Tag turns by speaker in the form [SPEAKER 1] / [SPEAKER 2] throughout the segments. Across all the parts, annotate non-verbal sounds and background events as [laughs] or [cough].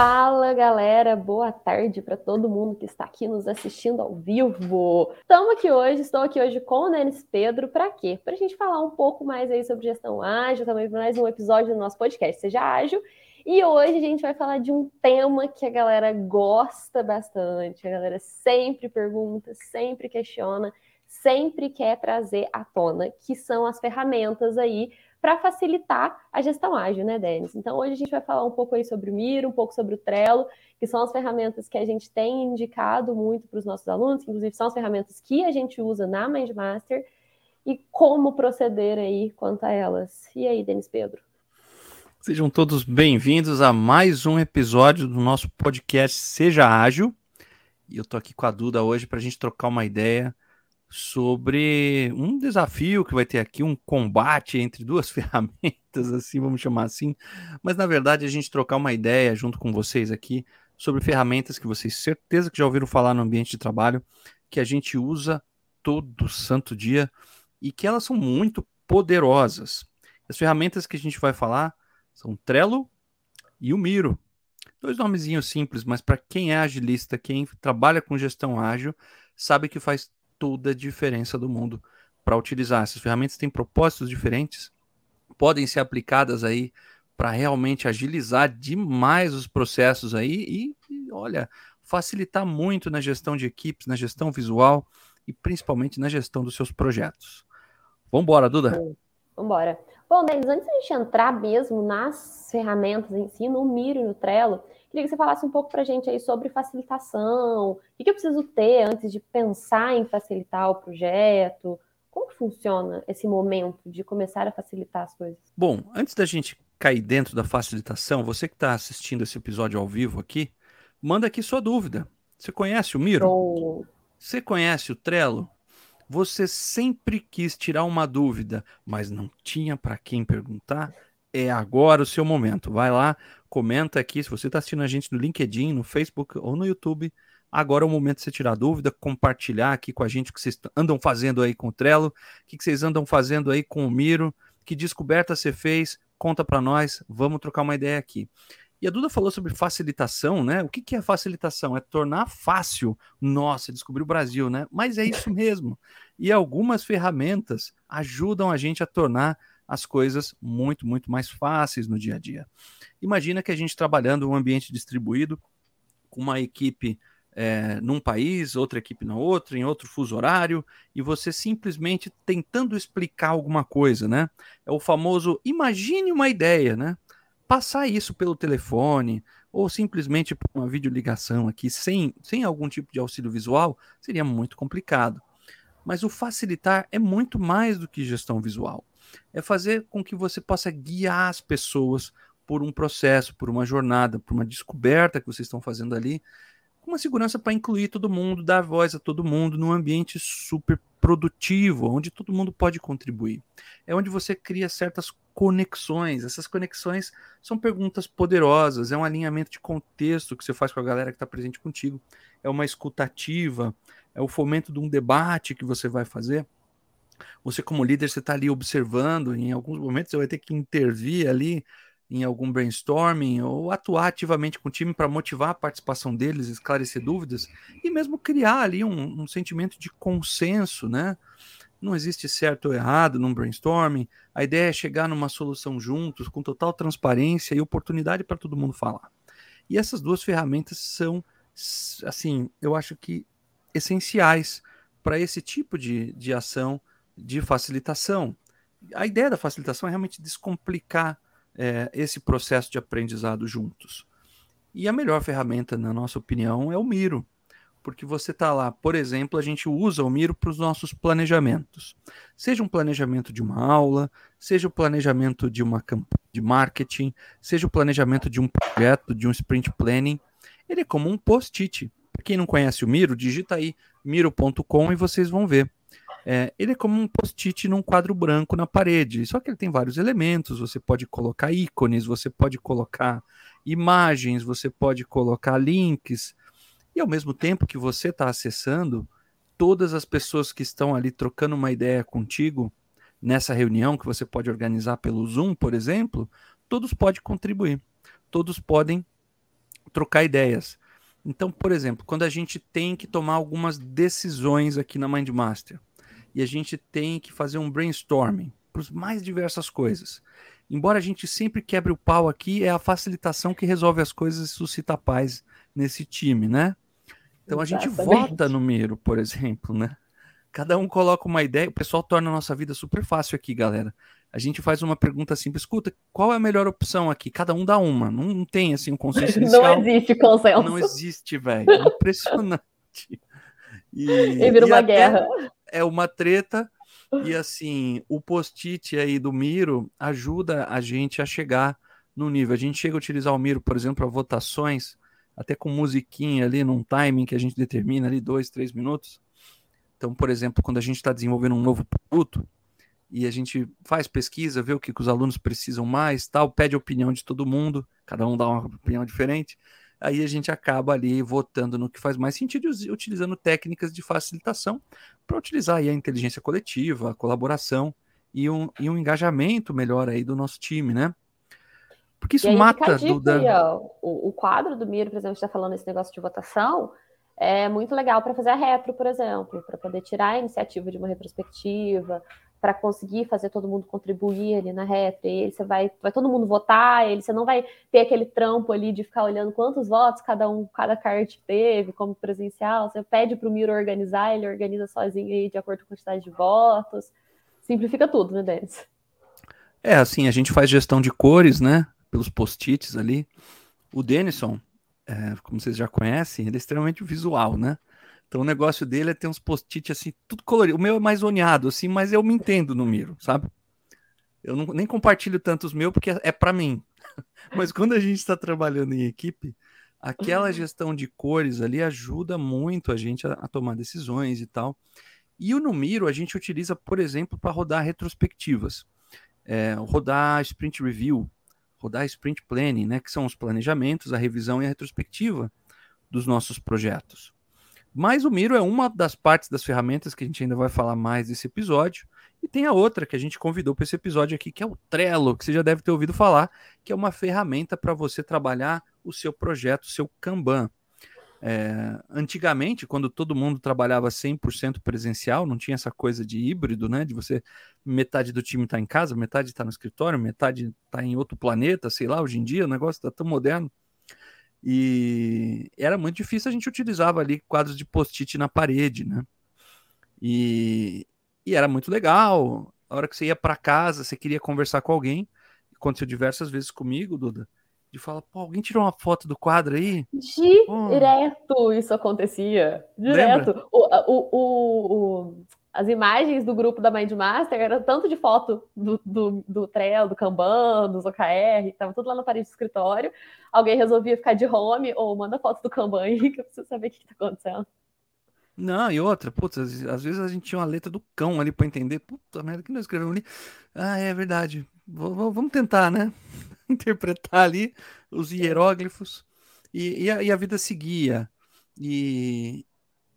[SPEAKER 1] Fala galera, boa tarde para todo mundo que está aqui nos assistindo ao vivo. Estamos aqui hoje, estou aqui hoje com o Denis Pedro, para quê? Para a gente falar um pouco mais aí sobre gestão ágil, também para mais um episódio do nosso podcast Seja Ágil. E hoje a gente vai falar de um tema que a galera gosta bastante, a galera sempre pergunta, sempre questiona, sempre quer trazer à tona, que são as ferramentas aí para facilitar a gestão ágil, né, Denis? Então, hoje a gente vai falar um pouco aí sobre o Miro, um pouco sobre o Trello, que são as ferramentas que a gente tem indicado muito para os nossos alunos, que inclusive são as ferramentas que a gente usa na Mindmaster, e como proceder aí quanto a elas. E aí, Denis Pedro?
[SPEAKER 2] Sejam todos bem-vindos a mais um episódio do nosso podcast Seja Ágil. E eu tô aqui com a Duda hoje para a gente trocar uma ideia sobre um desafio que vai ter aqui, um combate entre duas [laughs] ferramentas, assim, vamos chamar assim. Mas na verdade a gente trocar uma ideia junto com vocês aqui sobre ferramentas que vocês certeza que já ouviram falar no ambiente de trabalho, que a gente usa todo santo dia e que elas são muito poderosas. As ferramentas que a gente vai falar são Trello e o Miro. Dois nomezinhos simples, mas para quem é agilista, quem trabalha com gestão ágil, sabe que faz toda a diferença do mundo para utilizar. Essas ferramentas têm propósitos diferentes, podem ser aplicadas aí para realmente agilizar demais os processos aí e, e, olha, facilitar muito na gestão de equipes, na gestão visual e principalmente na gestão dos seus projetos. Vamos embora, Duda?
[SPEAKER 1] Vamos embora. Bom, Denis, antes de a gente entrar mesmo nas ferramentas em si, no Miro e no Trello, Queria que você falasse um pouco para a gente aí sobre facilitação, o que eu preciso ter antes de pensar em facilitar o projeto, como funciona esse momento de começar a facilitar as coisas?
[SPEAKER 2] Bom, antes da gente cair dentro da facilitação, você que está assistindo esse episódio ao vivo aqui, manda aqui sua dúvida. Você conhece o Miro? Oh. Você conhece o Trello? Você sempre quis tirar uma dúvida, mas não tinha para quem perguntar? É agora o seu momento. Vai lá, comenta aqui. Se você está assistindo a gente no LinkedIn, no Facebook ou no YouTube, agora é o momento de você tirar dúvida, compartilhar aqui com a gente o que vocês andam fazendo aí com o Trello, o que vocês andam fazendo aí com o Miro, que descoberta você fez, conta para nós, vamos trocar uma ideia aqui. E a Duda falou sobre facilitação, né? O que, que é facilitação? É tornar fácil. Nossa, descobrir o Brasil, né? Mas é isso mesmo. E algumas ferramentas ajudam a gente a tornar as coisas muito, muito mais fáceis no dia a dia. Imagina que a gente trabalhando em um ambiente distribuído, com uma equipe é, num país, outra equipe na outra, em outro fuso horário, e você simplesmente tentando explicar alguma coisa, né? É o famoso imagine uma ideia, né? Passar isso pelo telefone ou simplesmente por uma videoligação aqui sem, sem algum tipo de auxílio visual seria muito complicado. Mas o facilitar é muito mais do que gestão visual é fazer com que você possa guiar as pessoas por um processo, por uma jornada, por uma descoberta que vocês estão fazendo ali, com uma segurança para incluir todo mundo, dar voz a todo mundo num ambiente super produtivo, onde todo mundo pode contribuir. É onde você cria certas conexões. Essas conexões são perguntas poderosas, é um alinhamento de contexto que você faz com a galera que está presente contigo, é uma escutativa, é o fomento de um debate que você vai fazer. Você, como líder, você está ali observando, em alguns momentos você vai ter que intervir ali em algum brainstorming ou atuar ativamente com o time para motivar a participação deles, esclarecer dúvidas e mesmo criar ali um, um, sentimento de consenso, né? Não existe certo ou errado num brainstorming. A ideia é chegar numa solução juntos, com total transparência e oportunidade para todo mundo falar. E essas duas ferramentas são, assim, eu acho que essenciais para esse tipo de, de ação de facilitação. A ideia da facilitação é realmente descomplicar é, esse processo de aprendizado juntos. E a melhor ferramenta, na nossa opinião, é o Miro, porque você está lá, por exemplo, a gente usa o Miro para os nossos planejamentos. Seja um planejamento de uma aula, seja o planejamento de uma campanha de marketing, seja o planejamento de um projeto, de um sprint planning, ele é como um post-it. Quem não conhece o Miro, digita aí miro.com e vocês vão ver. É, ele é como um post-it num quadro branco na parede, só que ele tem vários elementos. Você pode colocar ícones, você pode colocar imagens, você pode colocar links, e ao mesmo tempo que você está acessando, todas as pessoas que estão ali trocando uma ideia contigo nessa reunião que você pode organizar pelo Zoom, por exemplo, todos podem contribuir, todos podem trocar ideias. Então, por exemplo, quando a gente tem que tomar algumas decisões aqui na Mindmaster e a gente tem que fazer um brainstorming para as mais diversas coisas. Embora a gente sempre quebre o pau aqui, é a facilitação que resolve as coisas e suscita paz nesse time, né? Então a gente vota no Miro, por exemplo, né? Cada um coloca uma ideia, o pessoal torna a nossa vida super fácil aqui, galera. A gente faz uma pergunta simples, escuta, qual é a melhor opção aqui? Cada um dá uma, não, não tem assim um [laughs] consenso inicial.
[SPEAKER 1] Não existe consenso.
[SPEAKER 2] Não existe, velho. Impressionante. [laughs]
[SPEAKER 1] E, e vira uma guerra.
[SPEAKER 2] É uma treta, e assim, o post-it aí do Miro ajuda a gente a chegar no nível. A gente chega a utilizar o Miro, por exemplo, para votações, até com musiquinha ali, num timing que a gente determina ali, dois, três minutos. Então, por exemplo, quando a gente está desenvolvendo um novo produto e a gente faz pesquisa, vê o que, que os alunos precisam mais, tal, pede a opinião de todo mundo, cada um dá uma opinião diferente aí a gente acaba ali votando no que faz mais sentido e utilizando técnicas de facilitação para utilizar aí a inteligência coletiva, a colaboração e um, e um engajamento melhor aí do nosso time, né? Porque isso mata
[SPEAKER 1] do, da... aí, ó, o, o, quadro do Miro, por exemplo, está falando esse negócio de votação, é muito legal para fazer a retro, por exemplo, para poder tirar a iniciativa de uma retrospectiva, para conseguir fazer todo mundo contribuir ali na reta, e você vai, vai todo mundo votar, ele você não vai ter aquele trampo ali de ficar olhando quantos votos cada um, cada kart teve, como presencial, você pede para o Miro organizar, ele organiza sozinho aí de acordo com a quantidade de votos, simplifica tudo, né, Denis?
[SPEAKER 2] É, assim, a gente faz gestão de cores, né, pelos post-its ali, o Denison, é, como vocês já conhecem, ele é extremamente visual, né, então o negócio dele é ter uns post-it assim, tudo colorido. O meu é mais zoneado, assim, mas eu me entendo no Miro, sabe? Eu não, nem compartilho tanto os meus porque é, é para mim. [laughs] mas quando a gente está trabalhando em equipe, aquela gestão de cores ali ajuda muito a gente a, a tomar decisões e tal. E o Numiro a gente utiliza, por exemplo, para rodar retrospectivas, é, rodar sprint review, rodar sprint planning, né, que são os planejamentos, a revisão e a retrospectiva dos nossos projetos. Mas o Miro é uma das partes das ferramentas que a gente ainda vai falar mais desse episódio. E tem a outra que a gente convidou para esse episódio aqui, que é o Trello, que você já deve ter ouvido falar, que é uma ferramenta para você trabalhar o seu projeto, o seu Kanban. É, antigamente, quando todo mundo trabalhava 100% presencial, não tinha essa coisa de híbrido, né? De você, metade do time está em casa, metade está no escritório, metade está em outro planeta, sei lá. Hoje em dia o negócio está tão moderno e era muito difícil, a gente utilizava ali quadros de post-it na parede, né? E, e era muito legal. A hora que você ia para casa, você queria conversar com alguém, aconteceu diversas vezes comigo, Duda, de falar, pô, alguém tirou uma foto do quadro aí?
[SPEAKER 1] Direto isso acontecia. Direto. O, o, o, as imagens do grupo da Mindmaster eram tanto de foto do, do, do Trello, do Kanban, dos OKR, estava tudo lá na parede do escritório. Alguém resolvia ficar de home ou manda foto do Kanban aí [laughs] que eu preciso saber o que está acontecendo.
[SPEAKER 2] Não, e outra, putz, às vezes a gente tinha uma letra do cão ali para entender. Puta merda, que nós escrevemos ali? Ah, é verdade. V vamos tentar, né? [laughs] Interpretar ali os hieróglifos. E, e, a, e a vida seguia. E,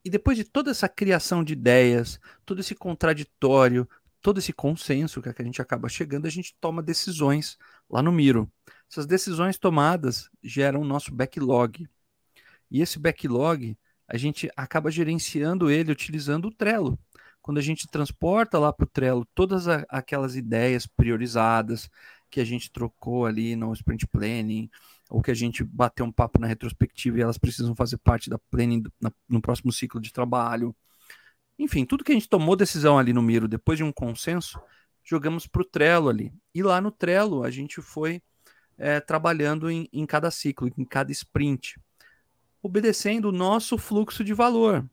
[SPEAKER 2] e depois de toda essa criação de ideias, todo esse contraditório, todo esse consenso que a gente acaba chegando, a gente toma decisões lá no Miro. Essas decisões tomadas geram o nosso backlog. E esse backlog, a gente acaba gerenciando ele utilizando o Trello. Quando a gente transporta lá para o Trello todas aquelas ideias priorizadas que a gente trocou ali no Sprint Planning, ou que a gente bateu um papo na retrospectiva e elas precisam fazer parte da planning na, no próximo ciclo de trabalho. Enfim, tudo que a gente tomou decisão ali no Miro, depois de um consenso, jogamos para o Trello ali. E lá no Trello a gente foi é, trabalhando em, em cada ciclo, em cada sprint, obedecendo o nosso fluxo de valor,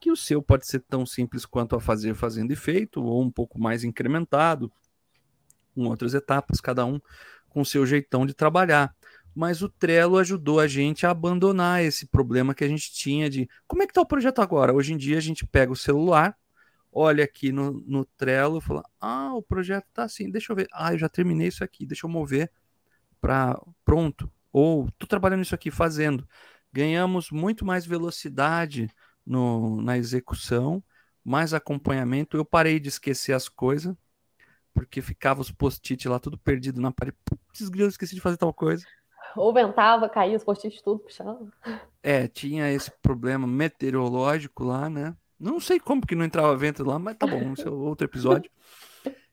[SPEAKER 2] que o seu pode ser tão simples quanto a fazer fazendo efeito, ou um pouco mais incrementado, com outras etapas, cada um com seu jeitão de trabalhar mas o Trello ajudou a gente a abandonar esse problema que a gente tinha de como é que está o projeto agora? Hoje em dia a gente pega o celular, olha aqui no, no Trello e fala: Ah, o projeto está assim, deixa eu ver. Ah, eu já terminei isso aqui, deixa eu mover para pronto. Ou estou trabalhando isso aqui, fazendo. Ganhamos muito mais velocidade no, na execução, mais acompanhamento. Eu parei de esquecer as coisas, porque ficava os post-it lá tudo perdido na parede. Putz, esqueci de fazer tal coisa.
[SPEAKER 1] Ou ventava, caía os post-its tudo puxando.
[SPEAKER 2] É, tinha esse problema meteorológico lá, né? Não sei como que não entrava vento lá, mas tá bom, esse é outro episódio.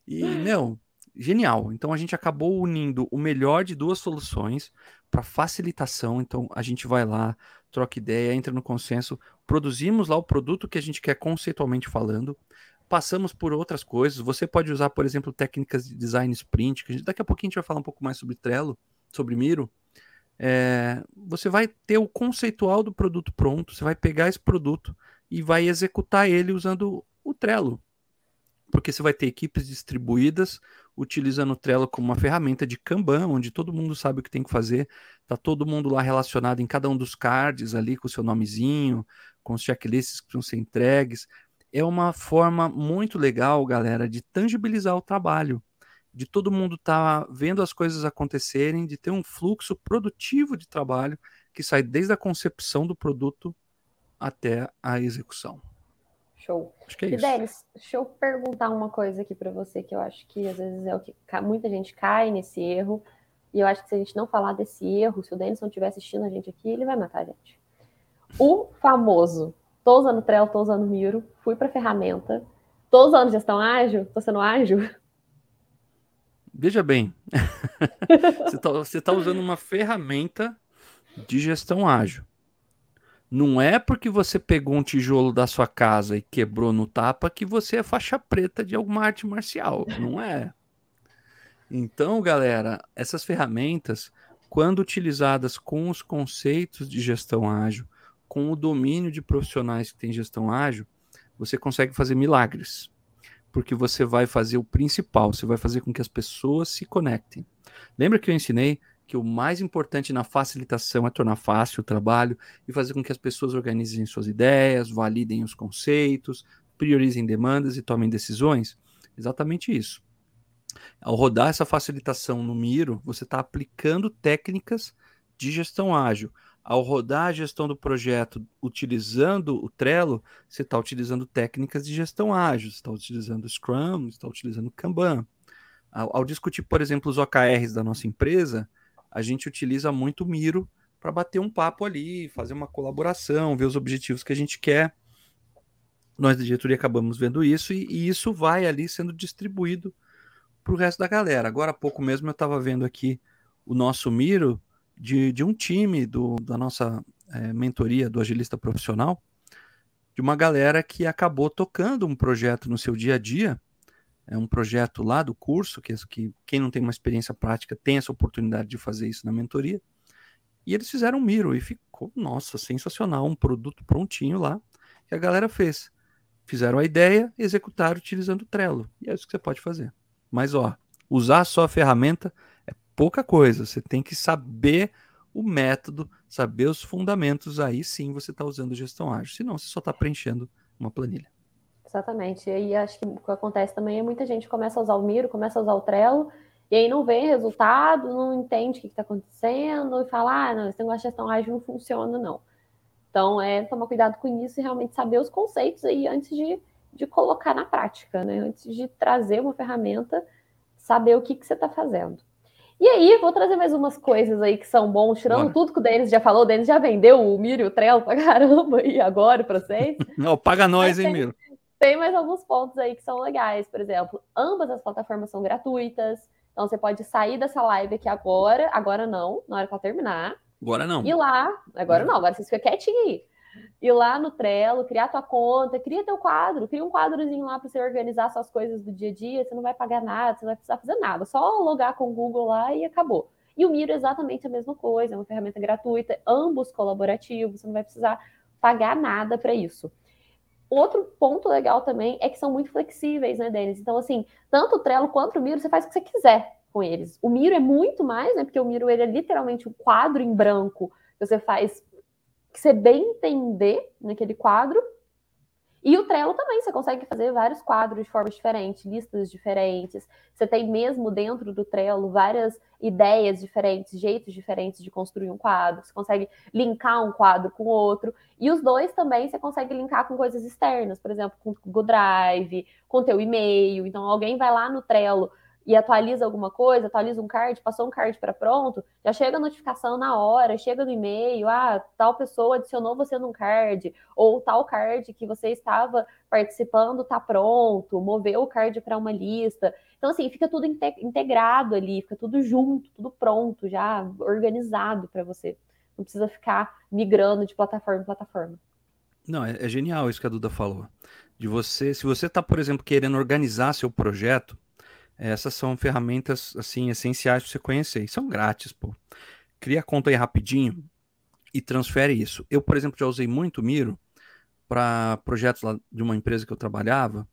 [SPEAKER 2] E, meu, genial. Então a gente acabou unindo o melhor de duas soluções para facilitação. Então a gente vai lá, troca ideia, entra no consenso, produzimos lá o produto que a gente quer conceitualmente falando, passamos por outras coisas. Você pode usar, por exemplo, técnicas de design sprint, que a gente, daqui a pouquinho a gente vai falar um pouco mais sobre Trello, sobre Miro. É, você vai ter o conceitual do produto pronto, você vai pegar esse produto e vai executar ele usando o Trello. Porque você vai ter equipes distribuídas utilizando o Trello como uma ferramenta de Kanban, onde todo mundo sabe o que tem que fazer, tá todo mundo lá relacionado em cada um dos cards ali com o seu nomezinho, com os checklists que vão ser entregues. É uma forma muito legal, galera, de tangibilizar o trabalho de todo mundo estar tá vendo as coisas acontecerem, de ter um fluxo produtivo de trabalho que sai desde a concepção do produto até a execução.
[SPEAKER 1] Show.
[SPEAKER 2] Acho que é
[SPEAKER 1] e
[SPEAKER 2] isso.
[SPEAKER 1] Deixa eu perguntar uma coisa aqui para você que eu acho que às vezes é o que muita gente cai nesse erro. E eu acho que se a gente não falar desse erro, se o Denis não estiver assistindo a gente aqui, ele vai matar a gente. O famoso, tô usando Trello, tô usando Miro, fui para ferramenta, tô usando gestão ágil, tô sendo ágil.
[SPEAKER 2] Veja bem, [laughs] você está tá usando uma ferramenta de gestão ágil. Não é porque você pegou um tijolo da sua casa e quebrou no tapa que você é faixa preta de alguma arte marcial. Não é. Então, galera, essas ferramentas, quando utilizadas com os conceitos de gestão ágil, com o domínio de profissionais que têm gestão ágil, você consegue fazer milagres porque você vai fazer o principal, você vai fazer com que as pessoas se conectem. Lembra que eu ensinei que o mais importante na facilitação é tornar fácil o trabalho e fazer com que as pessoas organizem suas ideias, validem os conceitos, priorizem demandas e tomem decisões? Exatamente isso. Ao rodar essa facilitação no Miro, você está aplicando técnicas de gestão ágil ao rodar a gestão do projeto utilizando o Trello, você está utilizando técnicas de gestão ágil, está utilizando Scrum, está utilizando Kanban. Ao, ao, discutir, por exemplo, os OKRs da nossa empresa, a gente utiliza muito o Miro para bater um papo ali, fazer uma colaboração, ver os objetivos que a gente quer. Nós da diretoria acabamos vendo isso e, e isso vai ali sendo distribuído para o resto da galera. Agora há pouco mesmo eu estava vendo aqui o nosso Miro de, de um time do, da nossa é, mentoria do agilista profissional, de uma galera que acabou tocando um projeto no seu dia a dia, é um projeto lá do curso, que, que quem não tem uma experiência prática tem essa oportunidade de fazer isso na mentoria, e eles fizeram um Miro e ficou, nossa, sensacional, um produto prontinho lá, que a galera fez. Fizeram a ideia, executaram utilizando o Trello, e é isso que você pode fazer. Mas, ó, usar só a ferramenta pouca coisa. Você tem que saber o método, saber os fundamentos. Aí sim você está usando gestão ágil. Senão você só está preenchendo uma planilha.
[SPEAKER 1] Exatamente. E acho que o que acontece também é muita gente começa a usar o Miro, começa a usar o Trello, e aí não vê resultado, não entende o que está acontecendo, e fala, ah, não, esse negócio de gestão ágil não funciona, não. Então, é tomar cuidado com isso e realmente saber os conceitos aí antes de, de colocar na prática, né? Antes de trazer uma ferramenta, saber o que, que você está fazendo. E aí, vou trazer mais umas coisas aí que são bons, tirando Bora. tudo que o Denis já falou. O Denis já vendeu o Miro e o Trello pra [laughs] caramba e agora para vocês. [laughs]
[SPEAKER 2] Não, paga nós, hein, Miro?
[SPEAKER 1] Tem mais alguns pontos aí que são legais. Por exemplo, ambas as plataformas são gratuitas. Então você pode sair dessa live aqui agora, agora não, na hora que ela terminar.
[SPEAKER 2] Agora não.
[SPEAKER 1] E lá, agora não, agora você fica quietinho aí ir lá no Trello, criar tua conta, cria teu quadro, cria um quadrozinho lá para você organizar suas coisas do dia a dia, você não vai pagar nada, você não vai precisar fazer nada, só logar com o Google lá e acabou. E o Miro é exatamente a mesma coisa, é uma ferramenta gratuita, ambos colaborativos, você não vai precisar pagar nada para isso. Outro ponto legal também é que são muito flexíveis, né, Denis? Então, assim, tanto o Trello quanto o Miro, você faz o que você quiser com eles. O Miro é muito mais, né? Porque o Miro ele é literalmente um quadro em branco. Você faz que você bem entender naquele quadro. E o Trello também, você consegue fazer vários quadros de formas diferentes, listas diferentes. Você tem mesmo dentro do Trello várias ideias diferentes, jeitos diferentes de construir um quadro. Você consegue linkar um quadro com outro. E os dois também você consegue linkar com coisas externas, por exemplo, com o Google Drive, com o teu e-mail. Então alguém vai lá no Trello e atualiza alguma coisa, atualiza um card, passou um card para pronto, já chega a notificação na hora, chega no e-mail, ah, tal pessoa adicionou você num card, ou tal card que você estava participando está pronto, moveu o card para uma lista. Então, assim, fica tudo integrado ali, fica tudo junto, tudo pronto, já organizado para você. Não precisa ficar migrando de plataforma em plataforma.
[SPEAKER 2] Não, é, é genial isso que a Duda falou. De você, se você está, por exemplo, querendo organizar seu projeto, essas são ferramentas assim essenciais para você conhecer. E são grátis, pô. Cria a conta aí rapidinho e transfere isso. Eu, por exemplo, já usei muito o Miro para projetos lá de uma empresa que eu trabalhava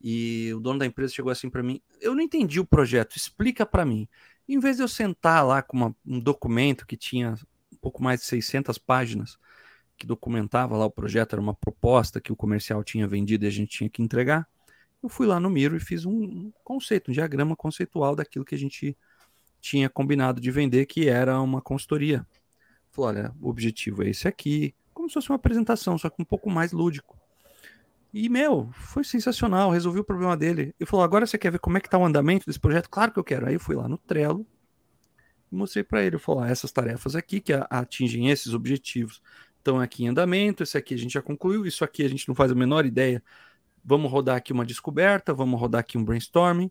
[SPEAKER 2] e o dono da empresa chegou assim para mim: "Eu não entendi o projeto, explica para mim". em vez de eu sentar lá com uma, um documento que tinha um pouco mais de 600 páginas, que documentava lá o projeto, era uma proposta que o comercial tinha vendido e a gente tinha que entregar eu fui lá no Miro e fiz um conceito, um diagrama conceitual daquilo que a gente tinha combinado de vender, que era uma consultoria. Falou, olha, o objetivo é esse aqui, como se fosse uma apresentação, só que um pouco mais lúdico. E, meu, foi sensacional, resolvi o problema dele. Ele falou, agora você quer ver como é que tá o andamento desse projeto? Claro que eu quero. Aí eu fui lá no Trello e mostrei para ele, eu falei, ah, essas tarefas aqui que atingem esses objetivos estão aqui em andamento, esse aqui a gente já concluiu, isso aqui a gente não faz a menor ideia vamos rodar aqui uma descoberta, vamos rodar aqui um brainstorming,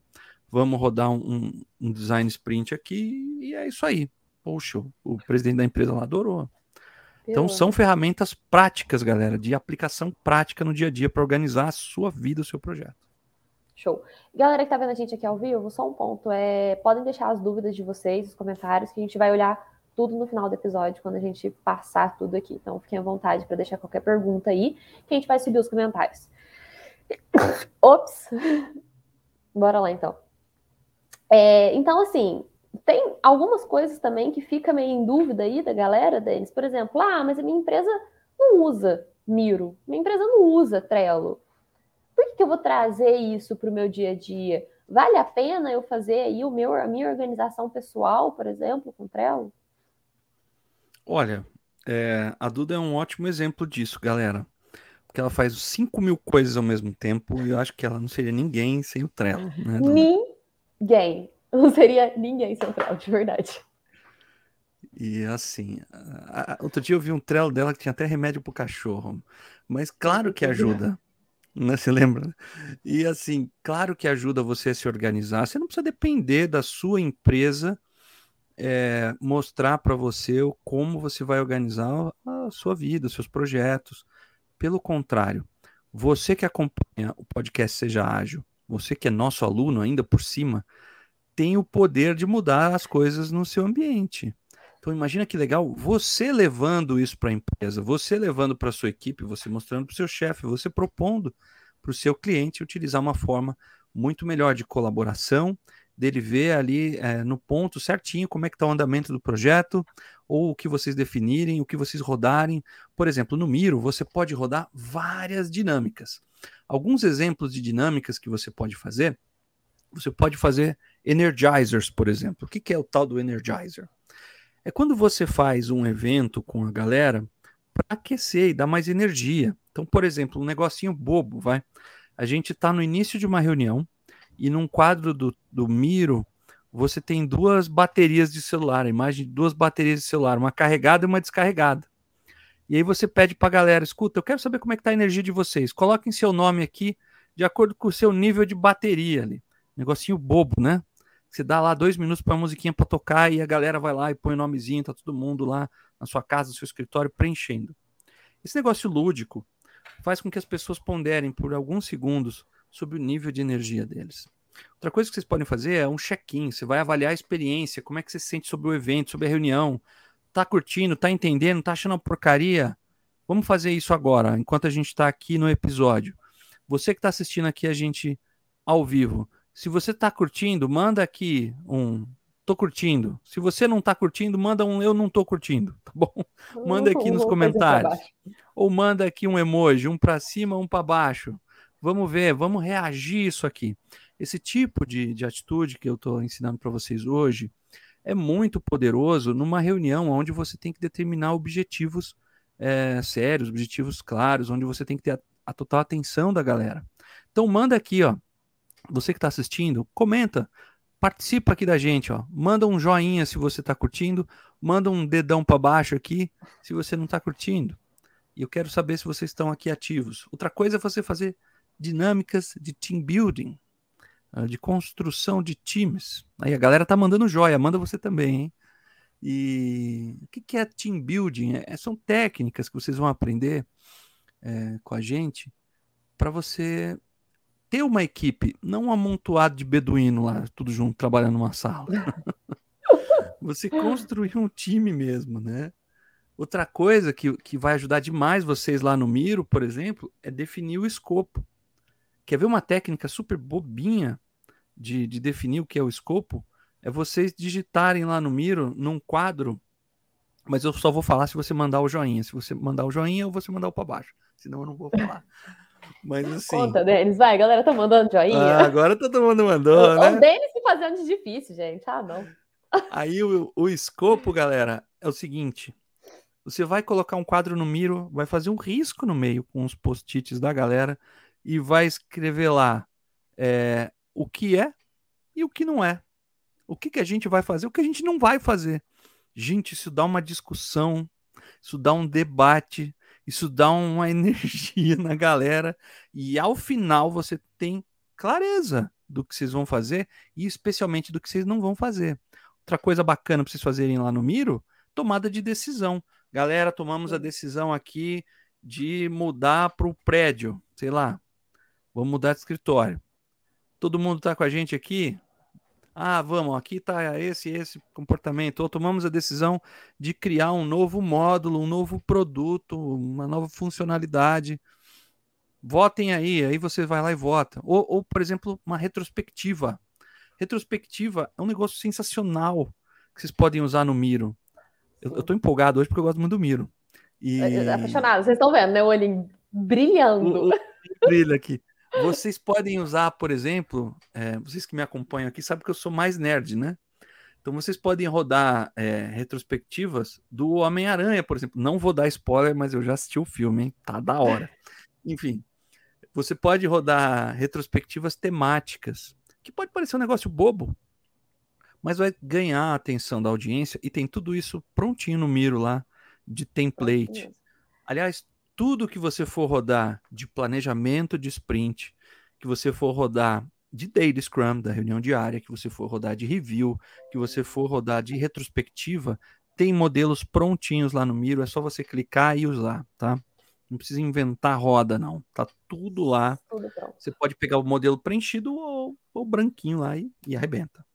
[SPEAKER 2] vamos rodar um, um design sprint aqui, e é isso aí. Poxa, o presidente da empresa lá adorou. Então são ferramentas práticas, galera, de aplicação prática no dia a dia para organizar a sua vida, o seu projeto.
[SPEAKER 1] Show. Galera que tá vendo a gente aqui ao vivo, só um ponto. É, podem deixar as dúvidas de vocês, os comentários, que a gente vai olhar tudo no final do episódio, quando a gente passar tudo aqui. Então fiquem à vontade para deixar qualquer pergunta aí, que a gente vai subir os comentários. Ops! Bora lá então. É, então, assim, tem algumas coisas também que fica meio em dúvida aí da galera, Denis. Por exemplo, ah, mas a minha empresa não usa Miro, minha empresa não usa Trello. Por que, que eu vou trazer isso para o meu dia a dia? Vale a pena eu fazer aí o meu, a minha organização pessoal, por exemplo, com Trello?
[SPEAKER 2] Olha, é, a Duda é um ótimo exemplo disso, galera porque ela faz 5 mil coisas ao mesmo tempo e eu acho que ela não seria ninguém sem o Trello. Né,
[SPEAKER 1] ninguém. Não seria ninguém sem o Trello, de verdade.
[SPEAKER 2] E assim, a, a, outro dia eu vi um Trello dela que tinha até remédio pro cachorro. Mas claro que ajuda. [laughs] Né? Você lembra? E assim, claro que ajuda você a se organizar. Você não precisa depender da sua empresa é, mostrar para você como você vai organizar a sua vida, os seus projetos. Pelo contrário, você que acompanha o podcast Seja Ágil, você que é nosso aluno ainda por cima, tem o poder de mudar as coisas no seu ambiente. Então imagina que legal, você levando isso para a empresa, você levando para a sua equipe, você mostrando para o seu chefe, você propondo para o seu cliente utilizar uma forma muito melhor de colaboração, dele ver ali é, no ponto certinho como é que está o andamento do projeto, ou o que vocês definirem, o que vocês rodarem. Por exemplo, no Miro, você pode rodar várias dinâmicas. Alguns exemplos de dinâmicas que você pode fazer, você pode fazer energizers, por exemplo. O que, que é o tal do energizer? É quando você faz um evento com a galera para aquecer e dar mais energia. Então, por exemplo, um negocinho bobo, vai. A gente está no início de uma reunião, e num quadro do, do Miro, você tem duas baterias de celular, imagem de duas baterias de celular, uma carregada e uma descarregada. E aí você pede para a galera, escuta, eu quero saber como é que tá a energia de vocês. Coloquem seu nome aqui de acordo com o seu nível de bateria ali. Negocinho bobo, né? Você dá lá dois minutos para a musiquinha para tocar e a galera vai lá e põe o nomezinho, tá todo mundo lá na sua casa, no seu escritório, preenchendo. Esse negócio lúdico faz com que as pessoas ponderem por alguns segundos sobre o nível de energia deles. Outra coisa que vocês podem fazer é um check-in. Você vai avaliar a experiência, como é que você se sente sobre o evento, sobre a reunião. Tá curtindo, tá entendendo, tá achando uma porcaria? Vamos fazer isso agora, enquanto a gente está aqui no episódio. Você que está assistindo aqui a gente ao vivo, se você está curtindo, manda aqui um tô curtindo. Se você não está curtindo, manda um eu não tô curtindo, tá bom? [laughs] Manda aqui nos comentários. Ou manda aqui um emoji, um para cima, um para baixo. Vamos ver, vamos reagir isso aqui. Esse tipo de, de atitude que eu estou ensinando para vocês hoje é muito poderoso numa reunião onde você tem que determinar objetivos é, sérios, objetivos claros, onde você tem que ter a, a total atenção da galera. Então manda aqui, ó. Você que está assistindo, comenta participa aqui da gente, ó. Manda um joinha se você está curtindo, manda um dedão para baixo aqui se você não está curtindo. E eu quero saber se vocês estão aqui ativos. Outra coisa é você fazer dinâmicas de team building, ah, de construção de times. Aí a galera tá mandando joia, manda você também, hein? E o que é team building? É, são técnicas que vocês vão aprender é, com a gente para você ter uma equipe, não um amontoado de beduíno lá, tudo junto, trabalhando numa sala. [laughs] você construir um time mesmo, né? Outra coisa que, que vai ajudar demais vocês lá no Miro, por exemplo, é definir o escopo. Quer ver uma técnica super bobinha de, de definir o que é o escopo? É vocês digitarem lá no Miro, num quadro, mas eu só vou falar se você mandar o joinha. Se você mandar o joinha, eu vou você mandar o para baixo. Senão eu não vou falar. Mas assim.
[SPEAKER 1] Conta, Denis, vai, galera tá mandando joinha.
[SPEAKER 2] Ah, agora todo mundo mandou, o, né?
[SPEAKER 1] O Denis se fazendo de difícil, gente. Ah, não.
[SPEAKER 2] Aí o, o escopo, galera, é o seguinte: você vai colocar um quadro no Miro, vai fazer um risco no meio com os post-its da galera e vai escrever lá é, o que é e o que não é. O que, que a gente vai fazer, o que a gente não vai fazer. Gente, isso dá uma discussão, isso dá um debate, isso dá uma [laughs] energia na galera e ao final você tem clareza do que vocês vão fazer e especialmente do que vocês não vão fazer. Outra coisa bacana para vocês fazerem lá no Miro, tomada de decisão. Galera, tomamos a decisão aqui de mudar para o prédio, sei lá, Vamos mudar de escritório. Todo mundo está com a gente aqui? Ah, vamos, aqui está esse esse comportamento. Ou tomamos a decisão de criar um novo módulo, um novo produto, uma nova funcionalidade. Votem aí, aí você vai lá e vota. Ou, ou por exemplo, uma retrospectiva. Retrospectiva é um negócio sensacional que vocês podem usar no Miro. Eu, estou empolgado hoje porque eu gosto muito do Miro.
[SPEAKER 1] E... É, é apaixonado, vocês estão vendo, né? O olhinho brilhando. O, o
[SPEAKER 2] brilha aqui. Vocês podem usar, por exemplo, é, vocês que me acompanham aqui sabem que eu sou mais nerd, né? Então vocês podem rodar é, retrospectivas do Homem-Aranha, por exemplo. Não vou dar spoiler, mas eu já assisti o filme, hein? Tá da hora. Enfim, você pode rodar retrospectivas temáticas, que pode parecer um negócio bobo, mas vai ganhar a atenção da audiência e tem tudo isso prontinho no Miro lá de template. Aliás, tudo que você for rodar de planejamento de sprint, que você for rodar de daily scrum, da reunião diária, que você for rodar de review, que você for rodar de retrospectiva, tem modelos prontinhos lá no Miro, é só você clicar e usar, tá? Não precisa inventar roda, não. Tá tudo lá. Tudo você pode pegar o modelo preenchido ou o branquinho lá e, e arrebenta.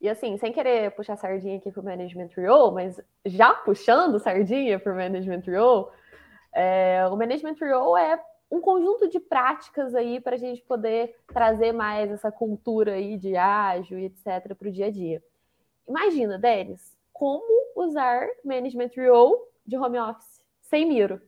[SPEAKER 1] E assim, sem querer puxar sardinha aqui pro Management Role, mas já puxando sardinha pro Management Role, é, o Management Role é um conjunto de práticas aí para a gente poder trazer mais essa cultura aí de ágil e etc. para o dia a dia. Imagina, Denis, como usar Management Role de home office sem Miro?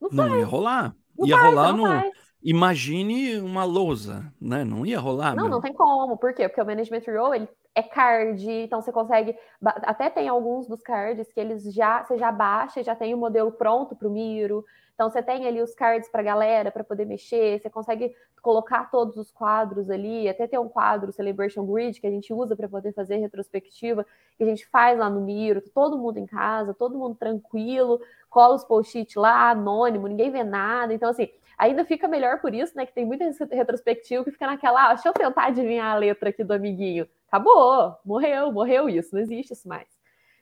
[SPEAKER 2] Não, não ia rolar. Não ia faz, rolar no. Faz. Imagine uma lousa, né? Não ia rolar.
[SPEAKER 1] Não, meu. não tem como. Por quê? Porque o Management Role ele é card, então você consegue. Até tem alguns dos cards que eles já você já baixa e já tem o modelo pronto para o Miro. Então você tem ali os cards para a galera para poder mexer, você consegue colocar todos os quadros ali, até ter um quadro Celebration Grid que a gente usa para poder fazer retrospectiva, que a gente faz lá no Miro, todo mundo em casa, todo mundo tranquilo, cola os post-it lá, anônimo, ninguém vê nada. Então, assim, ainda fica melhor por isso, né? Que tem muita retrospectiva que fica naquela, ah, deixa eu tentar adivinhar a letra aqui do amiguinho. Acabou, morreu, morreu isso, não existe isso mais.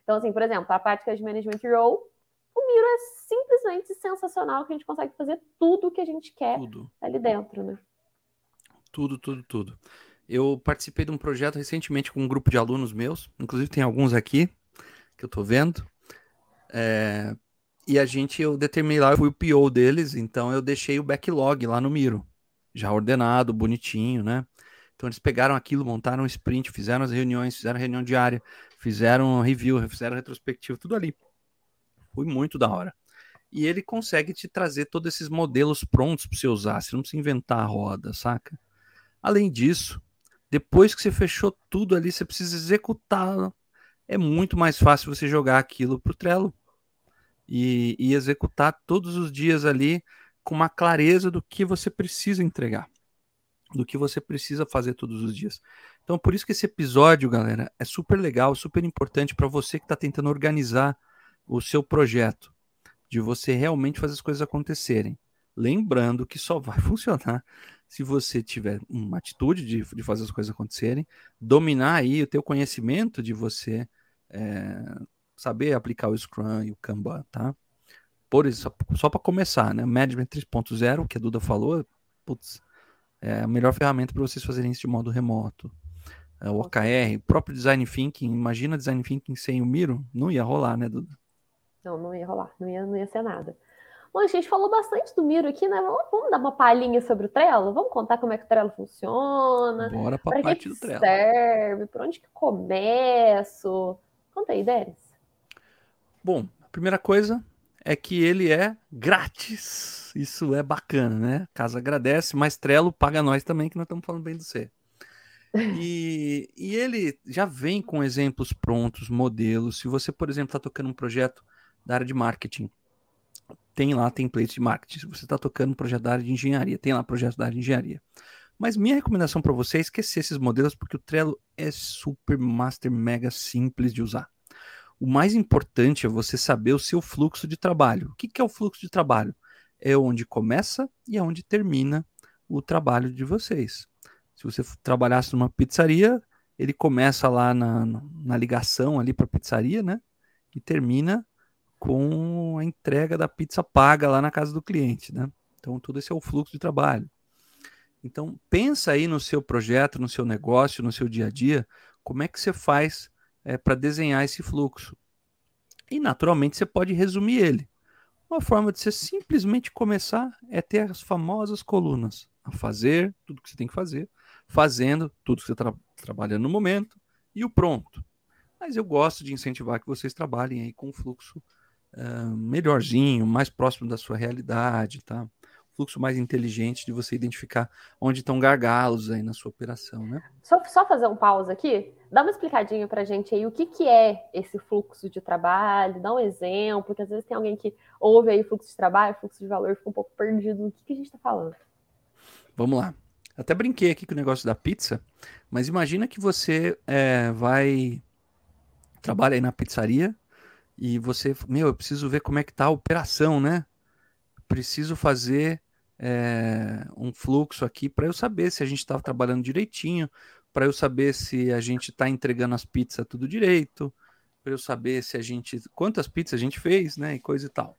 [SPEAKER 1] Então, assim, por exemplo, a prática de management role, o Miro é simplesmente sensacional que a gente consegue fazer tudo o que a gente quer tudo. ali dentro, né?
[SPEAKER 2] Tudo, tudo, tudo. Eu participei de um projeto recentemente com um grupo de alunos meus, inclusive tem alguns aqui que eu tô vendo. É... E a gente, eu determinei lá, eu fui o PO deles, então eu deixei o backlog lá no Miro, já ordenado, bonitinho, né? Então eles pegaram aquilo, montaram um sprint, fizeram as reuniões, fizeram reunião diária, fizeram review, fizeram retrospectiva, tudo ali. Foi muito da hora. E ele consegue te trazer todos esses modelos prontos para você usar, você não precisa inventar a roda, saca? Além disso, depois que você fechou tudo ali, você precisa executar. É muito mais fácil você jogar aquilo para o Trello e, e executar todos os dias ali com uma clareza do que você precisa entregar. do que você precisa fazer todos os dias. Então, por isso que esse episódio, galera, é super legal, super importante para você que está tentando organizar o seu projeto, de você realmente fazer as coisas acontecerem. Lembrando que só vai [laughs] funcionar se você tiver uma atitude de, de fazer as coisas acontecerem, dominar aí o teu conhecimento de você é, saber aplicar o Scrum e o Kanban, tá? Por isso, só para começar, né? Management 3.0, que a Duda falou, putz, é a melhor ferramenta para vocês fazerem isso de modo remoto. É, o OKR, o próprio Design Thinking, imagina Design Thinking sem o Miro, não ia rolar, né, Duda?
[SPEAKER 1] Não, não ia rolar, não ia, não ia ser nada. Bom, a gente falou bastante do Miro aqui, né? Vamos, vamos, dar uma palhinha sobre o Trello? Vamos contar como é que o Trello funciona?
[SPEAKER 2] Bora pra parte
[SPEAKER 1] que
[SPEAKER 2] do Trello.
[SPEAKER 1] serve? Por onde que começo? Conta aí, Denis.
[SPEAKER 2] Bom, a primeira coisa é que ele é grátis. Isso é bacana, né? Casa agradece, mas Trello paga nós também, que nós estamos falando bem do C. [laughs] E, e ele já vem com exemplos prontos, modelos. Se você, por exemplo, está tocando um projeto da área de marketing, tem lá templates de marketing. Se você está tocando um projeto da área de engenharia, tem lá projeto da área de engenharia. Mas minha recomendação para você é esquecer esses modelos, porque o Trello é super, master, mega simples de usar. O mais importante é você saber o seu fluxo de trabalho. O que, que é o fluxo de trabalho? É onde começa e é onde termina o trabalho de vocês. Se você trabalhasse numa pizzaria, ele começa lá na, na ligação ali para a pizzaria, né? E termina com a entrega da pizza paga lá na casa do cliente, né? Então, tudo esse é o fluxo de trabalho. Então, pensa aí no seu projeto, no seu negócio, no seu dia a dia, como é que você faz é, para desenhar esse fluxo. E, naturalmente, você pode resumir ele. Uma forma de você simplesmente começar é ter as famosas colunas. A fazer tudo que você tem que fazer, fazendo tudo que você está trabalhando no momento e o pronto. Mas eu gosto de incentivar que vocês trabalhem aí com um fluxo uh, melhorzinho, mais próximo da sua realidade, tá? Fluxo mais inteligente de você identificar onde estão gargalos aí na sua operação, né?
[SPEAKER 1] Só, só fazer um pausa aqui, dá uma explicadinha para gente aí o que, que é esse fluxo de trabalho, dá um exemplo, porque às vezes tem alguém que ouve aí fluxo de trabalho, fluxo de valor, fica um pouco perdido no que, que a gente está falando.
[SPEAKER 2] Vamos lá. Até brinquei aqui com o negócio da pizza, mas imagina que você é, vai trabalha aí na pizzaria e você, meu, eu preciso ver como é que tá a operação, né? Preciso fazer é, um fluxo aqui para eu saber se a gente está trabalhando direitinho, para eu saber se a gente está entregando as pizzas tudo direito, para eu saber se a gente quantas pizzas a gente fez, né, e coisa e tal.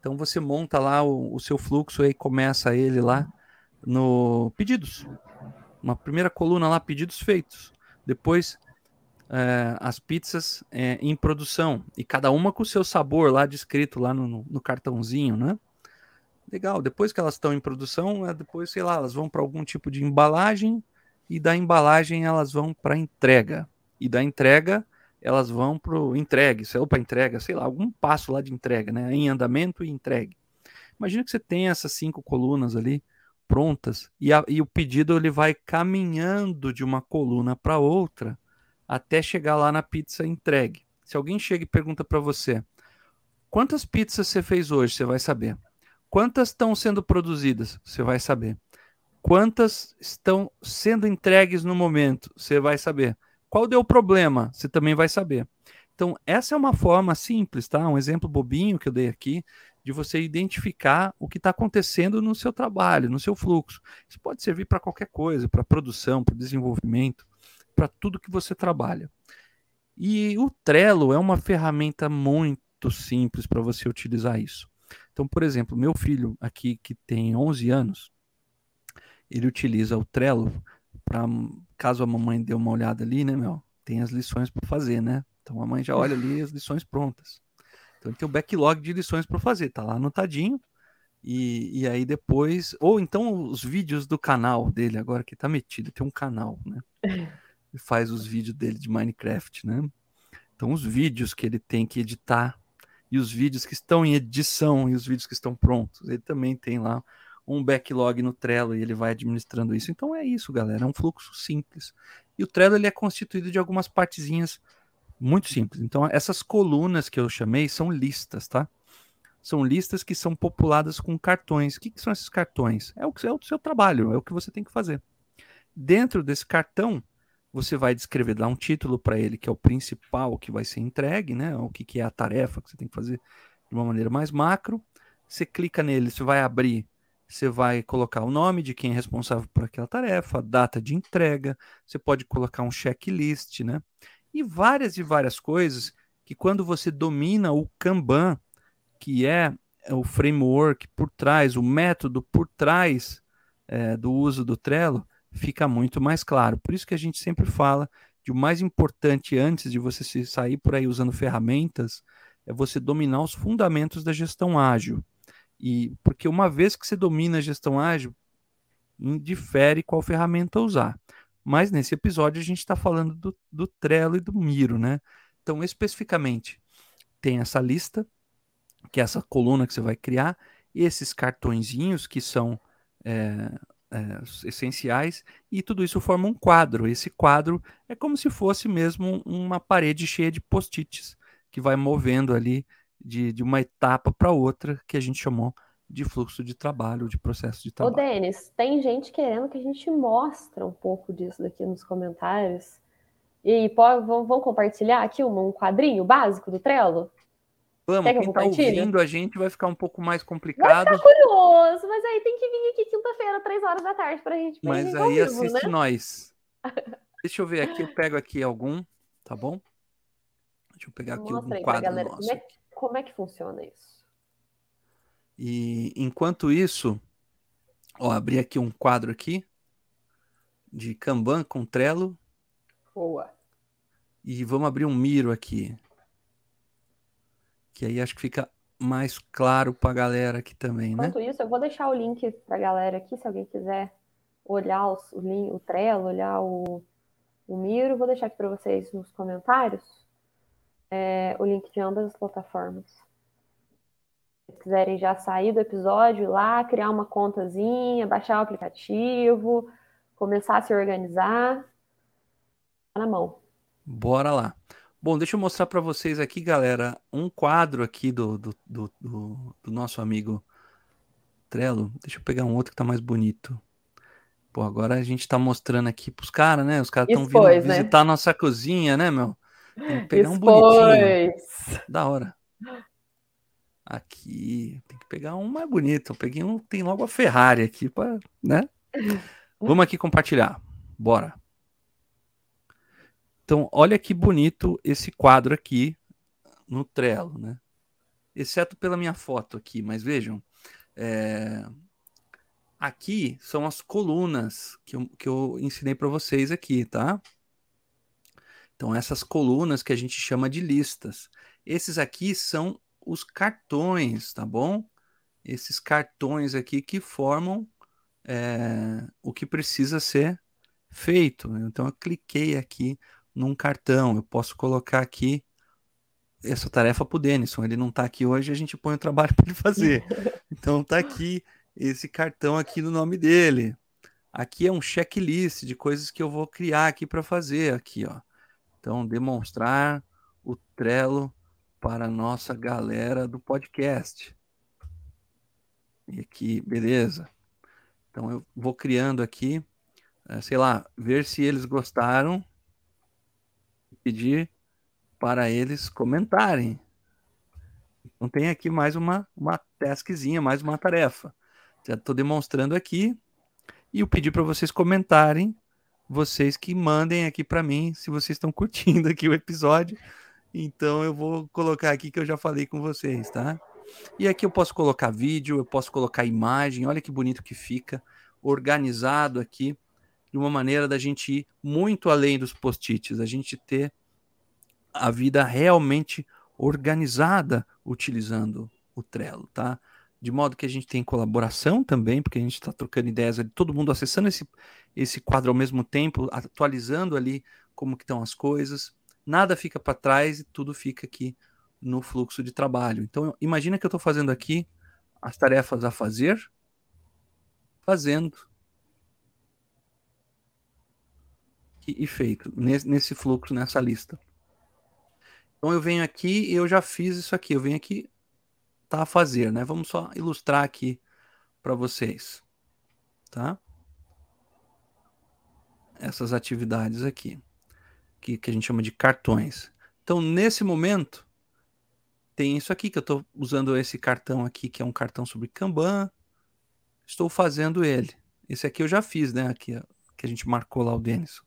[SPEAKER 2] Então você monta lá o, o seu fluxo e começa ele lá no pedidos. Uma primeira coluna lá, pedidos feitos. Depois, é, as pizzas é, em produção. E cada uma com o seu sabor lá descrito lá no, no cartãozinho, né? Legal. Depois que elas estão em produção, é, depois, sei lá, elas vão para algum tipo de embalagem. E da embalagem elas vão para entrega. E da entrega elas vão para o entregue, lá, para entrega, sei lá, algum passo lá de entrega, né? Em andamento e entregue. Imagina que você tem essas cinco colunas ali prontas e, a, e o pedido ele vai caminhando de uma coluna para outra até chegar lá na pizza entregue. Se alguém chega e pergunta para você quantas pizzas você fez hoje, você vai saber. Quantas estão sendo produzidas, você vai saber. Quantas estão sendo entregues no momento, você vai saber. Qual deu problema, você também vai saber. Então, essa é uma forma simples, tá? Um exemplo bobinho que eu dei aqui de você identificar o que está acontecendo no seu trabalho, no seu fluxo. Isso pode servir para qualquer coisa, para produção, para desenvolvimento, para tudo que você trabalha. E o Trello é uma ferramenta muito simples para você utilizar isso. Então, por exemplo, meu filho aqui que tem 11 anos, ele utiliza o Trello para caso a mamãe dê uma olhada ali, né, meu, tem as lições para fazer, né? Então a mãe já olha ali as lições prontas. Então ele tem o backlog de lições para fazer, tá lá anotadinho. E, e aí depois, ou então os vídeos do canal dele, agora que tá metido, tem um canal, né? [laughs] Ele faz os vídeos dele de Minecraft, né? Então os vídeos que ele tem que editar e os vídeos que estão em edição e os vídeos que estão prontos, ele também tem lá um backlog no Trello e ele vai administrando isso. Então é isso, galera, é um fluxo simples. E o Trello ele é constituído de algumas partezinhas muito simples. Então, essas colunas que eu chamei são listas, tá? São listas que são populadas com cartões. O que, que são esses cartões? É o, é o seu trabalho, é o que você tem que fazer. dentro desse cartão, você vai descrever, dar um título para ele, que é o principal que vai ser entregue, né? O que, que é a tarefa que você tem que fazer de uma maneira mais macro. Você clica nele, você vai abrir, você vai colocar o nome de quem é responsável por aquela tarefa, a data de entrega, você pode colocar um checklist, né? E várias e várias coisas que quando você domina o Kanban, que é o framework por trás, o método por trás é, do uso do Trello, fica muito mais claro. Por isso que a gente sempre fala de o mais importante antes de você se sair por aí usando ferramentas é você dominar os fundamentos da gestão ágil. E porque uma vez que você domina a gestão ágil, indifere qual ferramenta usar. Mas nesse episódio a gente está falando do, do Trello e do Miro, né? Então, especificamente, tem essa lista, que é essa coluna que você vai criar, esses cartõezinhos que são é, é, essenciais, e tudo isso forma um quadro. Esse quadro é como se fosse mesmo uma parede cheia de post-its que vai movendo ali de, de uma etapa para outra, que a gente chamou de fluxo de trabalho, de processo de trabalho.
[SPEAKER 1] Ô, Denis, tem gente querendo que a gente mostre um pouco disso daqui nos comentários. E pode, vamos compartilhar aqui um quadrinho básico do Trello?
[SPEAKER 2] Vamos, Quer que quem tá ouvindo a gente vai ficar um pouco mais complicado. Vai
[SPEAKER 1] ficar curioso, mas aí tem que vir aqui quinta-feira, três horas da tarde, pra gente
[SPEAKER 2] Mas
[SPEAKER 1] gente
[SPEAKER 2] aí vivo, assiste né? nós. [laughs] Deixa eu ver aqui, eu pego aqui algum, tá bom? Deixa eu pegar aqui algum quadro galera, nosso.
[SPEAKER 1] Como é, como é que funciona isso?
[SPEAKER 2] E enquanto isso, ó, abri aqui um quadro aqui de Kanban com Trello.
[SPEAKER 1] Boa.
[SPEAKER 2] E vamos abrir um Miro aqui que aí acho que fica mais claro para a galera aqui também,
[SPEAKER 1] né? Enquanto isso, eu vou deixar o link para a galera aqui, se alguém quiser olhar os, o, o Trello, olhar o, o Miro, vou deixar aqui para vocês nos comentários é, o link de ambas as plataformas. Se quiserem já sair do episódio lá, criar uma contazinha, baixar o aplicativo, começar a se organizar, tá na mão.
[SPEAKER 2] Bora lá. Bom, deixa eu mostrar para vocês aqui, galera, um quadro aqui do, do, do, do, do nosso amigo Trello. Deixa eu pegar um outro que tá mais bonito. Pô, agora a gente tá mostrando aqui pros caras, né? Os caras estão vindo né? visitar a nossa cozinha, né, meu? Tem que pegar um bonitinho. Da hora. Aqui, tem que pegar um mais bonito. Eu peguei um, tem logo a Ferrari aqui, pra, né? [laughs] Vamos aqui compartilhar. Bora. Então, olha que bonito esse quadro aqui no Trello, né? Exceto pela minha foto aqui, mas vejam, é... aqui são as colunas que eu, que eu ensinei para vocês aqui, tá? Então, essas colunas que a gente chama de listas. Esses aqui são os cartões, tá bom? Esses cartões aqui que formam é, o que precisa ser feito. Então, eu cliquei aqui num cartão. Eu posso colocar aqui essa tarefa para o Denison. Ele não está aqui hoje, a gente põe o trabalho [laughs] para ele fazer. [laughs] Então está aqui esse cartão aqui no nome dele. Aqui é um checklist de coisas que eu vou criar aqui para fazer aqui, ó. Então demonstrar o Trello para a nossa galera do podcast. E aqui, beleza. Então eu vou criando aqui, eh, sei lá, ver se eles gostaram pedir para eles comentarem. Então tem aqui mais uma, uma taskzinha, mais uma tarefa. Já estou demonstrando aqui. E eu pedi para vocês comentarem, vocês que mandem aqui para mim se vocês estão curtindo aqui o episódio. Então eu vou colocar aqui que eu já falei com vocês, tá? E aqui eu posso colocar vídeo, eu posso colocar imagem, olha que bonito que fica, organizado aqui de uma maneira da gente ir muito além dos post-its, a gente ter a vida realmente organizada utilizando o Trello, tá? De modo que a gente tem colaboração também, porque a gente está trocando ideias ali, todo mundo acessando esse, esse quadro ao mesmo tempo, atualizando ali como que estão as coisas. Nada fica para trás e tudo fica aqui no fluxo de trabalho. Então, imagina que eu estou fazendo aqui as tarefas a fazer, fazendo e, feito nesse, nesse fluxo, nessa lista. Então eu venho aqui e eu já fiz isso aqui. Eu venho aqui, tá a fazer, né? Vamos só ilustrar aqui para vocês, tá? essas atividades aqui, que, que a gente chama de cartões. Então, nesse momento, tem isso aqui, que eu estou usando esse cartão aqui, que é um cartão sobre Kanban. Estou fazendo ele. Esse aqui eu já fiz, né? Aqui, que a gente marcou lá o Denison.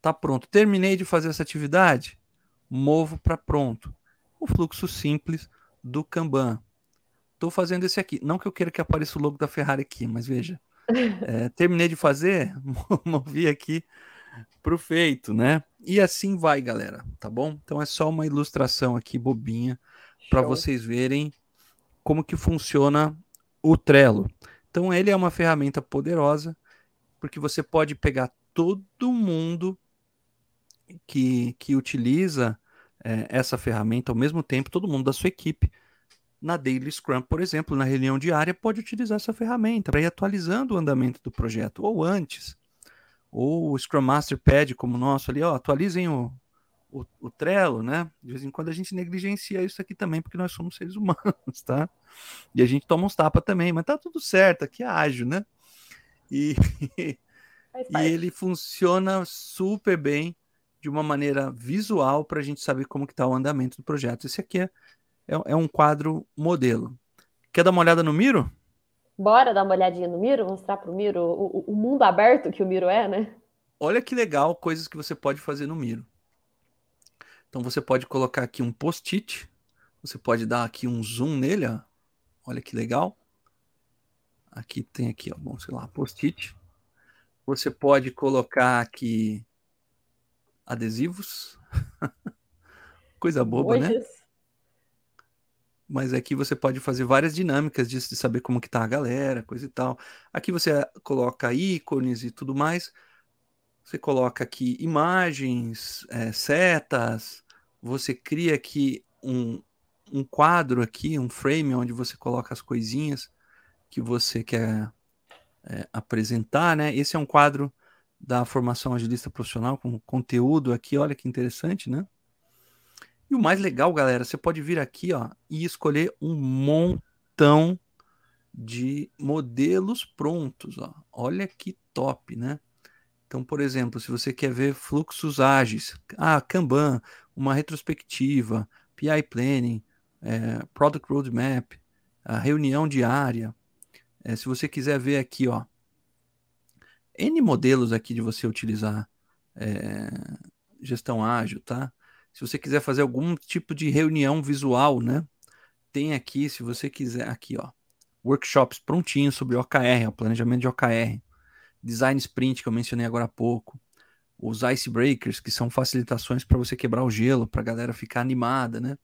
[SPEAKER 2] Tá pronto. Terminei de fazer essa atividade, movo para pronto. O fluxo simples do Kanban. Estou fazendo esse aqui. Não que eu queira que apareça o logo da Ferrari aqui, mas veja. [laughs] É, terminei de fazer, [laughs] movi aqui para o feito, né? E assim vai, galera, tá bom? Então é só uma ilustração aqui bobinha para vocês verem como que funciona o Trello. Então ele é uma ferramenta poderosa porque você pode pegar todo mundo que, que utiliza é, essa ferramenta ao mesmo tempo, todo mundo da sua equipe, na Daily Scrum, por exemplo, na reunião diária, pode utilizar essa ferramenta para ir atualizando o andamento do projeto, ou antes, ou o Scrum Master pede, como o nosso ali, ó, atualizem o, o, o Trello, né? De vez em quando a gente negligencia isso aqui também, porque nós somos seres [laughs] humanos, tá? E a gente toma uns tapas também, mas tá tudo certo, aqui é ágil, né? E, [laughs] e ele funciona super bem de uma maneira visual para a gente saber como que está o andamento do projeto. Esse aqui é, é, é, um quadro modelo. Quer dar uma olhada no Miro?
[SPEAKER 1] Bora dar uma olhadinha no Miro, mostrar para o Miro o mundo aberto que o Miro é, né?
[SPEAKER 2] Olha que legal coisas que você pode fazer no Miro. Então você pode colocar aqui um post-it, você pode dar aqui um zoom nele, ó. olha que legal. Aqui tem aqui, ó, bom, sei lá, post-it. Você pode colocar aqui adesivos. [laughs] Coisa boba, Hoje. né? Mas aqui você pode fazer várias dinâmicas de, de saber como que tá a galera, coisa e tal. Aqui você coloca ícones e tudo mais. Você coloca aqui imagens, é, setas. Você cria aqui um, um quadro aqui, um frame onde você coloca as coisinhas que você quer é, apresentar, né? Esse é um quadro da formação agilista profissional com conteúdo aqui, olha que interessante, né? E o mais legal, galera, você pode vir aqui, ó, e escolher um montão de modelos prontos, ó. Olha que top, né? Então, por exemplo, se você quer ver fluxos ágeis, ah, Kanban, uma retrospectiva, PI Planning, é, Product Roadmap, a reunião diária. É, se você quiser ver aqui, ó, N modelos aqui de você utilizar é, gestão ágil, tá? Se você quiser fazer algum tipo de reunião visual, né? Tem aqui, se você quiser, aqui, ó, workshops prontinhos sobre OKR, o planejamento de OKR, design sprint que eu mencionei agora há pouco, os icebreakers, que são facilitações para você quebrar o gelo, para a galera ficar animada, né?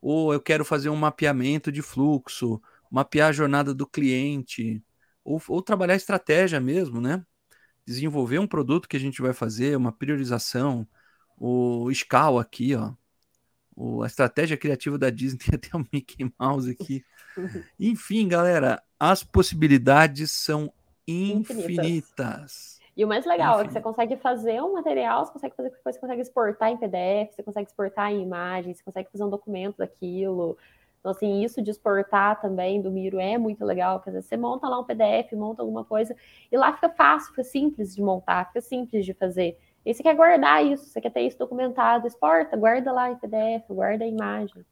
[SPEAKER 2] Ou eu quero fazer um mapeamento de fluxo, mapear a jornada do cliente, ou, ou trabalhar estratégia mesmo, né? Desenvolver um produto que a gente vai fazer, uma priorização, o Scal aqui, ó. O, a estratégia criativa da Disney, [laughs] tem até o Mickey Mouse aqui. [laughs] Enfim, galera, as possibilidades são infinitas. infinitas.
[SPEAKER 1] E o mais legal é que você consegue fazer um material, você consegue fazer depois você consegue exportar em PDF, você consegue exportar em imagem, você consegue fazer um documento daquilo. Então, assim, isso de exportar também do Miro é muito legal, às vezes você monta lá um PDF, monta alguma coisa, e lá fica fácil, fica simples de montar, fica simples de fazer. E você quer guardar isso, você quer ter isso documentado, exporta, guarda lá em PDF, guarda a imagem.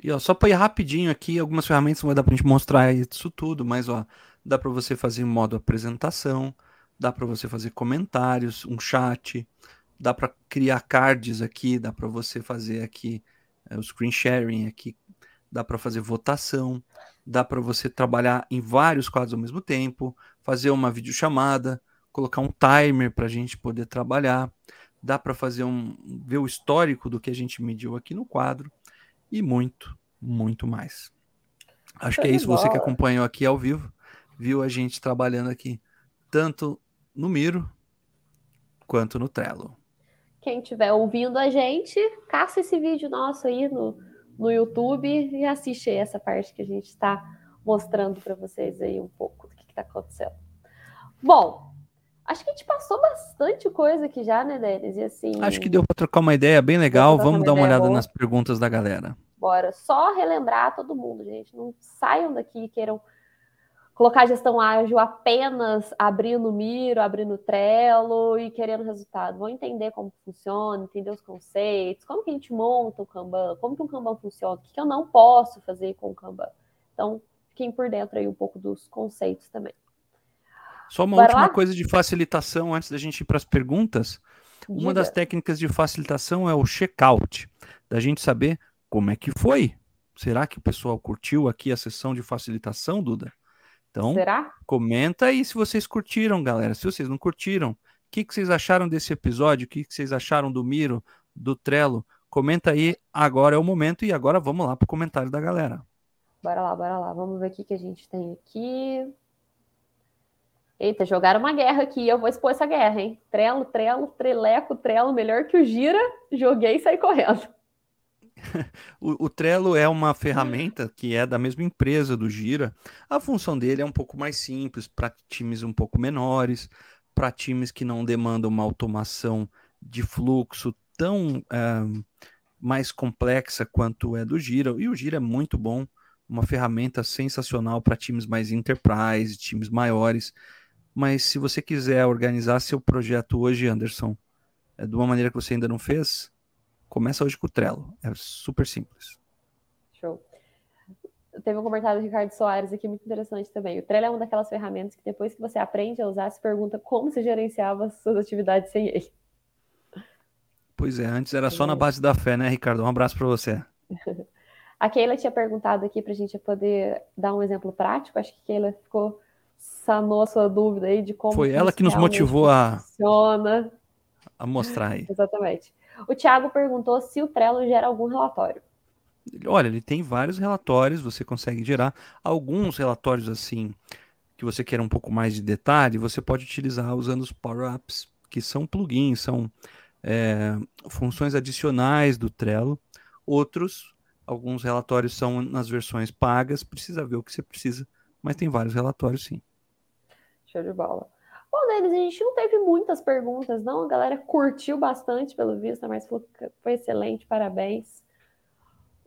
[SPEAKER 2] E ó, só para ir rapidinho aqui, algumas ferramentas vai dar para a gente mostrar isso tudo, mas ó, dá para você fazer em modo apresentação, dá para você fazer comentários, um chat, dá para criar cards aqui, dá para você fazer aqui é, o screen sharing aqui dá para fazer votação, dá para você trabalhar em vários quadros ao mesmo tempo, fazer uma videochamada, colocar um timer para a gente poder trabalhar, dá para fazer um ver o histórico do que a gente mediu aqui no quadro e muito, muito mais. Acho que é isso. Você que acompanhou aqui ao vivo, viu a gente trabalhando aqui tanto no Miro quanto no Trello.
[SPEAKER 1] Quem estiver ouvindo a gente, caça esse vídeo nosso aí no, no YouTube e assiste essa parte que a gente está mostrando para vocês aí um pouco do que está acontecendo. Bom, acho que a gente passou bastante coisa aqui já, né, Denis? E assim.
[SPEAKER 2] Acho que deu para trocar uma ideia bem legal. Vamos dar uma olhada boa. nas perguntas da galera.
[SPEAKER 1] Bora. Só relembrar todo mundo, gente. Não saiam daqui e queiram colocar gestão ágil apenas abrindo o Miro, abrindo o Trello e querendo resultado. Vou entender como funciona, entender os conceitos, como que a gente monta o Kanban, como que um Kanban funciona, o que, que eu não posso fazer com o Kanban. Então, fiquem por dentro aí um pouco dos conceitos também.
[SPEAKER 2] Só uma Bora última lá? coisa de facilitação antes da gente ir para as perguntas. Diga. Uma das técnicas de facilitação é o check-out, da gente saber como é que foi. Será que o pessoal curtiu aqui a sessão de facilitação, Duda? Então, Será? comenta aí se vocês curtiram, galera. Se vocês não curtiram, o que, que vocês acharam desse episódio? O que, que vocês acharam do Miro, do Trello? Comenta aí, agora é o momento e agora vamos lá para o comentário da galera.
[SPEAKER 1] Bora lá, bora lá. Vamos ver o que, que a gente tem aqui. Eita, jogaram uma guerra aqui, eu vou expor essa guerra, hein? Trelo, trelo, treleco, trelo, melhor que o gira, joguei e saí correndo. [laughs]
[SPEAKER 2] o, o, Trello é uma ferramenta que é da mesma empresa do Gira. A função dele é um pouco mais simples para times um pouco menores, para times que não demandam uma automação de fluxo tão é, mais complexa quanto é do Gira. E o Gira é muito bom, uma ferramenta sensacional para times mais enterprise, times maiores. Mas se você quiser organizar seu projeto hoje, Anderson, é, de uma maneira que você ainda não fez, Começa hoje com o Trello. É super simples.
[SPEAKER 1] Show. Teve um comentário do Ricardo Soares aqui muito interessante também. O Trello é uma daquelas ferramentas que depois que você aprende a usar, se pergunta como você gerenciava suas atividades sem ele.
[SPEAKER 2] Pois é, antes era só na base da fé, né, Ricardo? Um abraço para você. [laughs]
[SPEAKER 1] A Keila tinha perguntado aqui para a gente poder dar um exemplo prático. Acho que a Keila ficou sanou a sua dúvida aí de como.
[SPEAKER 2] Foi ela que nos motivou a, funciona. a mostrar aí. [laughs]
[SPEAKER 1] Exatamente. O Thiago perguntou se o Trello gera algum relatório.
[SPEAKER 2] Olha, ele tem vários relatórios, você consegue gerar alguns relatórios assim que você quer um pouco mais de detalhe, você pode utilizar usando os Power Apps, que são plugins, são é, funções adicionais do Trello. Outros, alguns relatórios são nas versões pagas, precisa ver o que você precisa, mas tem vários relatórios sim.
[SPEAKER 1] Show de bola. Bom, Denis, a gente não teve muitas perguntas, não. A galera curtiu bastante, pelo visto, mas foi, foi excelente, parabéns.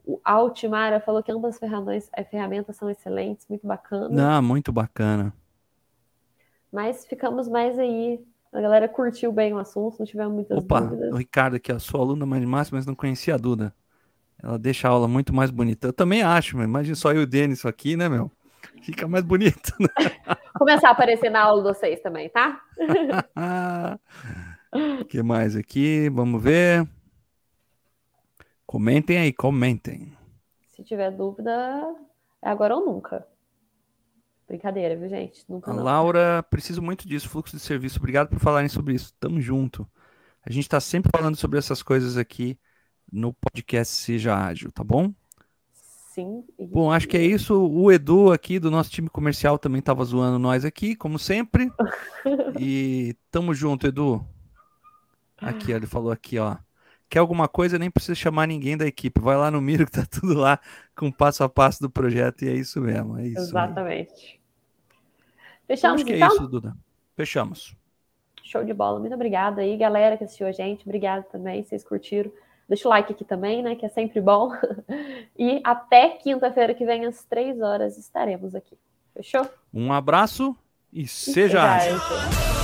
[SPEAKER 1] O Altimara falou que ambas as ferramentas, as ferramentas são excelentes, muito bacana.
[SPEAKER 2] Não, muito bacana.
[SPEAKER 1] Mas ficamos mais aí. A galera curtiu bem o assunto, não tivemos muitas Opa, dúvidas.
[SPEAKER 2] O Ricardo aqui, a sua aluna mais máxima, mas não conhecia a Duda. Ela deixa a aula muito mais bonita. Eu também acho, mas imagina só eu e o Denis aqui, né, meu? Fica mais bonito. Né? [laughs]
[SPEAKER 1] Começar a aparecer na aula de vocês também, tá?
[SPEAKER 2] O [laughs] que mais aqui? Vamos ver. Comentem aí, comentem.
[SPEAKER 1] Se tiver dúvida, é agora ou nunca. Brincadeira, viu, gente? Nunca
[SPEAKER 2] a não. Laura, preciso muito disso, fluxo de serviço. Obrigado por falarem sobre isso. Tamo junto. A gente está sempre falando sobre essas coisas aqui no podcast Seja Ágil, tá bom?
[SPEAKER 1] Sim.
[SPEAKER 2] Bom, acho que é isso. O Edu aqui do nosso time comercial também estava zoando nós aqui, como sempre. [laughs] e tamo junto, Edu. Aqui, ele falou aqui, ó. Quer alguma coisa, nem precisa chamar ninguém da equipe. Vai lá no Miro que tá tudo lá com passo a passo do projeto e é isso mesmo. É isso
[SPEAKER 1] Exatamente. Mesmo. Fechamos
[SPEAKER 2] acho que é
[SPEAKER 1] então?
[SPEAKER 2] é isso, Duda. Fechamos.
[SPEAKER 1] Show de bola. Muito obrigada aí, galera que assistiu a gente. Obrigada também, vocês curtiram. Deixa o like aqui também, né? Que é sempre bom. [laughs] E até quinta-feira que vem, às três horas, estaremos aqui. Fechou?
[SPEAKER 2] Um abraço e, e seja. seja